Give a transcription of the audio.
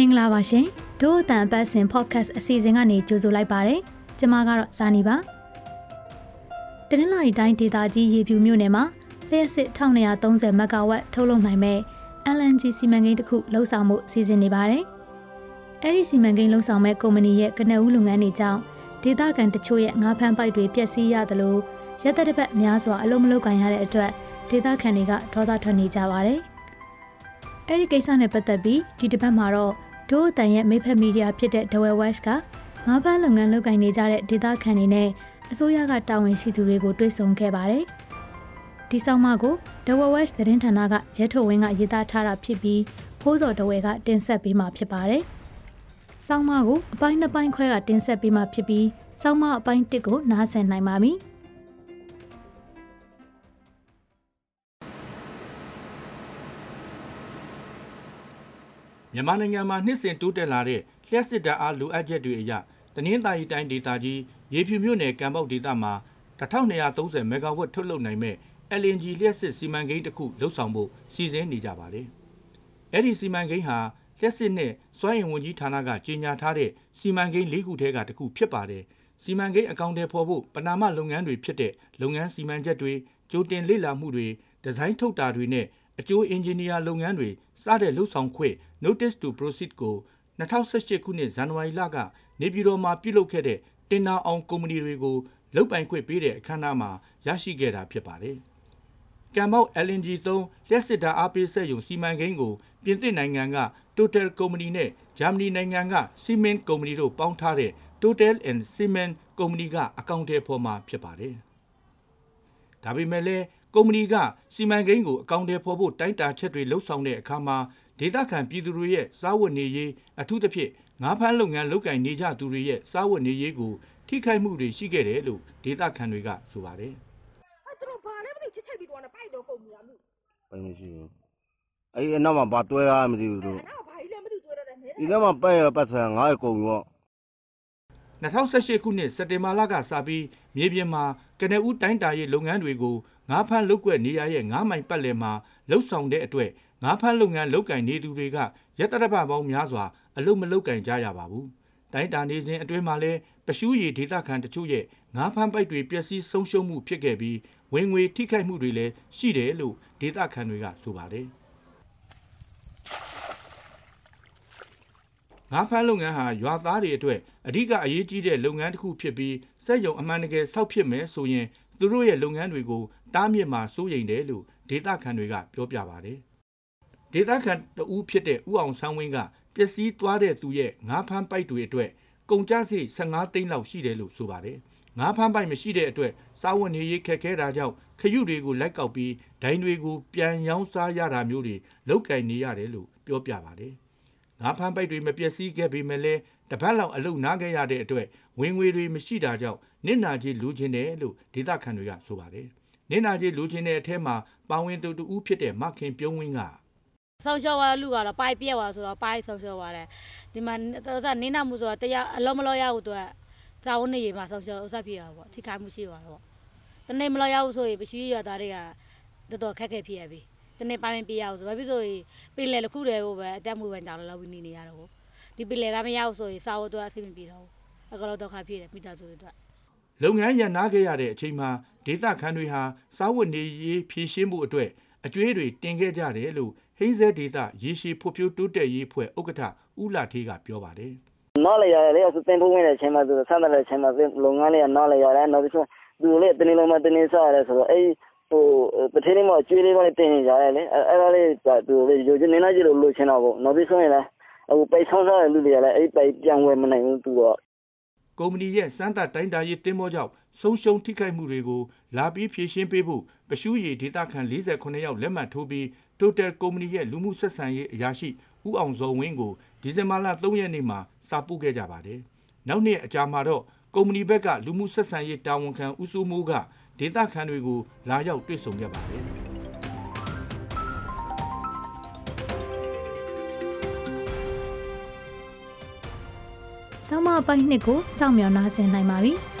မင်္ဂလာပါရှင်ဒို့အတန်အပတ်စဉ် podcast အစီအစဉ်ကနေကြိုဆိုလိုက်ပါတယ်ကျမကတော့ဇာနီပါတနင်္လာရီတိုင်းဒေသကြီးရေပြူမြို့နယ်မှာလျှက်စစ်1230မဂါဝက်ထုတ်လုပ်နိုင်မဲ့ LNG စီမံကိန်းတစ်ခုလှုပ်ဆောင်မှုစီစဉ်နေပါတယ်အဲ့ဒီစီမံကိန်းလှုပ်ဆောင်မဲ့ကုမ္ပဏီရဲ့ကနဦးလုပ်ငန်းတွေကြောင့်ဒေသခံတချို့ရဲ့ငါးဖမ်းပိုက်တွေပျက်စီးရသလိုရက်သက်တစ်ပတ်များစွာအလုံးမလုံးကန်ရတဲ့အတွက်ဒေသခံတွေကဒေါသထွက်နေကြပါတယ်အဲ့ဒီကိစ္စနဲ့ပတ်သက်ပြီးဒီတစ်ပတ်မှာတော့ဒို့အတန်ရဲ့မိဖက်မီဒီယာဖြစ်တဲ့ Dwell West ကငါးဖမ်းလုပ်ငန်းလုပ်ကိုင်နေကြတဲ့ဒေသခံတွေနဲ့အစိုးရကတာဝန်ရှိသူတွေကိုတွေ့ဆုံခဲ့ပါတယ်။ ဒီဆောင်မကို Dwell West သတင်းဌာနကရဲထုတ်ဝင်းကရေးသားထားတာဖြစ်ပြီးဖိုးစော်တဝဲကတင်ဆက်ပေးမှာဖြစ်ပါတယ်။ဆောင်းမကိုအပိုင်းနှစ်ပိုင်းခွဲကတင်ဆက်ပေးမှာဖြစ်ပြီးဆောင်းမအပိုင်းတစ်ကိုနားဆင်နိုင်ပါမည်။မြန်မာနိုင်ငံမှာနှစ်စဉ်တိုးတက်လာတဲ့လျှက်စစ်ဓာတ်အားလိုအပ်ချက်တွေအရတနင်္သာရီတိုင်းဒေသကြီးရေဖြူမြို့နယ်ကံပေါက်ဒေသမှာ1230မဂါဝတ်ထုတ်လုပ်နိုင်မဲ့ LNG လျှက်စစ်စီမံကိန်းတစ်ခုလှုပ်ဆောင်ဖို့စီစဉ်နေကြပါတယ်။အဲ့ဒီစီမံကိန်းဟာလျှက်စစ်နဲ့စွမ်းအင်ဝန်ကြီးဌာနကကြေညာထားတဲ့စီမံကိန်း၄ခုထဲကတစ်ခုဖြစ်ပါတယ်။စီမံကိန်းအကောင့်တွေဖော်ဖို့ပနာမလုပ်ငန်းတွေဖြစ်တဲ့လုပ်ငန်းစီမံချက်တွေကြိုတင်လေ့လာမှုတွေဒီဇိုင်းထုတ်တာတွေနဲ့အကျိုးအင်ဂျင်နီယာလုပ်ငန်းတွေစတဲ့လှုပ်ဆောင်ခွင့် notice to proceed ကို2018ခုနှစ်ဇန်နဝါရီလကနေပြည်တော်မှာပြုလုပ်ခဲ့တဲ့တင်နာအောင်ကုမ္ပဏီတွေကိုလုတ်ပိုင်ခွင့်ပေးတဲ့အခမ်းအနားမှာရရှိခဲ့တာဖြစ်ပါတယ်။ ကံပေါက် LNG 3လျှက်စစ်ဓာတ်အားပေးစက်ရုံစီမံကိန်းကိုပြင်သစ်နိုင်ငံက Total ကုမ္ပဏီနဲ့ဂျာမနီနိုင်ငံက Siemens ကုမ္ပဏီတို့ပေါင်းထားတဲ့ Total and Siemens ကုမ္ပဏီကအကောင့်ထဲပေါ်မှာဖြစ်ပါတယ်။ဒါပေမဲ့လည်းကုမ္ပဏီကစီမံကိန်းကိုအကောင့်ထဲပေါ်ဖို့တိုင်းတာချက်တွေလှုပ်ဆောင်တဲ့အခါမှာဒေသခံပြည်သူတွေရဲ့စားဝတ်နေရေးအထူးသဖြင့်ငါးဖမ်းလုပ်ငန်းလုပ်ကင်နေကြသူတွေရဲ့စားဝတ်နေရေးကိုထိခိုက်မှုတွေရှိခဲ့တယ်လို့ဒေသခံတွေကဆိုပါတယ်။ အဲ့တို့ဘာလဲမသိချစ်ချိတ်ပြီးတော့နေပိုက်တော့ကုန် ပြီအမှုပိုင်မရှိဘူးအဲ့ဒီအနောက်မှာဘာတွဲရမသိဘူးတို့အဲ့တော့ဘာကြီးလဲမသိတွေ့ရတယ်နေဒီထဲမှာပတ်ရပတ်ဆံငါးရကုန်ရော2018ခုနှစ်စက်တင်ဘာလကစပြီးမြေပြင်မှာကနဦးတိုင်းတာရေးလုပ်ငန်းတွေကိုငါးဖမ်းလုပ်ကွက်နေရရဲ့ငါးမိုင်ပတ်လည်မှာလှုပ်ဆောင်တဲ့အတွက်ငါးဖမ်းလုပ်ငန်းလုပ်ကင်နေသူတွေကရက်တရပပေါင်းများစွာအလုပ်မလုပ်ကင်ကြရပါဘူး။ တိုင်းတာနေစဉ်အတွင်းမှာလည်းပရှူးရည်ဒေသခံတချို့ရဲ့ငါးဖမ်းပိုက်တွေပျက်စီးဆုံးရှုံးမှုဖြစ်ခဲ့ပြီးဝင်ငွေထိခိုက်မှုတွေလည်းရှိတယ်လို့ဒေသခံတွေကဆိုပါတယ်။ငါးဖမ်းလုပ်ငန်းဟာရွာသားတွေအတွက်အဓိကအရေးကြီးတဲ့လုပ်ငန်းတစ်ခုဖြစ်ပြီးစက်ရုံအမှန်တကယ်ဆောက်ဖြစ်မယ်ဆိုရင်သူတို့ရဲ့လုပ်ငန်းတွေကိုတားမြစ်မှာစိုးရိမ်တယ်လို့ဒေသခံတွေကပြောပြပါတယ်။ဒေသခံတဦးဖြစ်တဲ့ဦးအောင်ဆန်းဝင်းက ပျက်စီးသွားတဲ့သူရဲ့ငါးဖမ်းပိုက်တွေအတွက်ကုန်ကျစရိတ်15သိန်းလောက်ရှိတယ်လို့ဆိုပါတယ်။ငါးဖမ်းပိုက်မရှိတဲ့အတွက်စားဝတ်နေရေးခက်ခဲတာကြောင့်ခရုတွေကိုလိုက်ကောက်ပြီးဒိုင်းတွေကိုပြန်ရောင်းစားရတာမျိုးတွေလောက်ကင်နေရတယ်လို့ပြောပြပါတယ်။ငါးဖမ်းပိုက်တွေမပျက်စီးခဲ့ပေမဲ့လည်းတပတ်လောက်အလုပ်နားခဲ့ရတဲ့အတွက်ဝင်ငွေတွေမရှိတာကြောင့်နစ်နာကြီးလူချင်းတယ်လို့ဒေသခံတွေကဆိုပါတယ်။နစ်နာကြီးလူချင်းတဲ့အထက်မှာပါဝင်သူတူဦးဖြစ်တဲ့မခင်ပြုံးဝင်းက ဆောက်ရှောက်သွားတဲ့လူကတော့ပိုက်ပြက်သွားဆိုတော့ပိုက်ဆောက်ရှောက်သွားတယ်ဒီမှာသနင်းနာမှုဆိုတော့တရားအလုံးမလို့ရဘူးသူကစာဝတ်နေရေးမှာဆောက်ရှောက်ဥစားပြရပေါ့ထိခိုက်မှုရှိသွားတော့တနေ့မလို့ရဘူးဆိုရင်ပရှိရသားတွေကတော်တော်ခက်ခဲဖြစ်ရပြီတနေ့ပိုင်းပြရအောင်ဆိုဘာဖြစ်ဆိုရင်ပင်လေတစ်ခုတည်းကိုပဲအတက်မှုပဲကြောင်လောက်ပြီးနေနေရတော့ဒီပင်လေကမရဘူးဆိုရင်စာဝတ်တော့အဆင်မပြေတော့ဘူးအကလောက်တော့ခါဖြစ်တယ်မိသားစုတွေအတွက်လုပ်ငန်းရန်နာခဲ့ရတဲ့အချိန်မှာဒေသခံတွေဟာစားဝတ်နေရေးဖြည့်ရှင်းမှုအတွက် အကျွေးတွေတင်ခဲ့ကြတယ်လို့ဟိန်းဇဲဒေသရေရှည်ဖွံ့ဖြိုးတိုးတက်ရေးအဖွဲ့ဥက္ကဋ္ဌဦးလာထေးကပြောပါတယ်နောက်လည်းရတယ်လေအခုတင်ဖို့ဝင်တဲ့အချိန်မှာသူဆန်းတယ်တဲ့အချိန်မှာလုပ်ငန်းလေးကနောက်လည်းရတယ်နောက်ပြီးဆိုသူလည်းတနေ့လုံးမတနေ့စားရတယ်ဆိုတော့အဲ့ဟိုတထင်းလေးမကျွေးလေးကလည်းတင်နေကြရတယ်လေအဲ့အဲ့ဒါလေးကသူလေးရိုချင်နေလိုက်ကြလို့လိုချင်တော့ပေါ့နောက်ပြီးဆိုရင်လည်းအခုပိတ်ဆောင်စားတဲ့လူတွေကလည်းအဲ့ပိတ်ပြန်ဝယ်မနိုင်ဘူးသူတော့ ကုမ္ပဏီရဲ့စမ်းသပ်တိုင်းတာရေးတင်းမောကြောင့်ဆုံးရှုံးထိခိုက်မှုတွေကိုလာပြီးဖြည့်ရှင်းပေးဖို့ပရှုရည်ဒေတာခန်48ယောက်လက်မှတ်ထိုးပြီး Total ကုမ္ပဏီရဲ့လူမှုဆက်ဆံရေးအရာရှိဦးအောင်ဇော်ဝင်းကိုဒီဇင်ဘာလ3ရက်နေ့မှာစာပို့ခဲ့ကြပါတယ်။နောက်နှစ်အကြာမှာတော့ကုမ္ပဏီဘက်ကလူမှုဆက်ဆံရေးတာဝန်ခံဦးစိုးမိုးကဒေတာခန်တွေကိုလာရောက်တွေ့ဆုံခဲ့ပါတယ်။ ဆောင်းမပိုင်းနှစ်ကိုစောင့်မျှော်နာဆင်နိုင်ပါပြီ။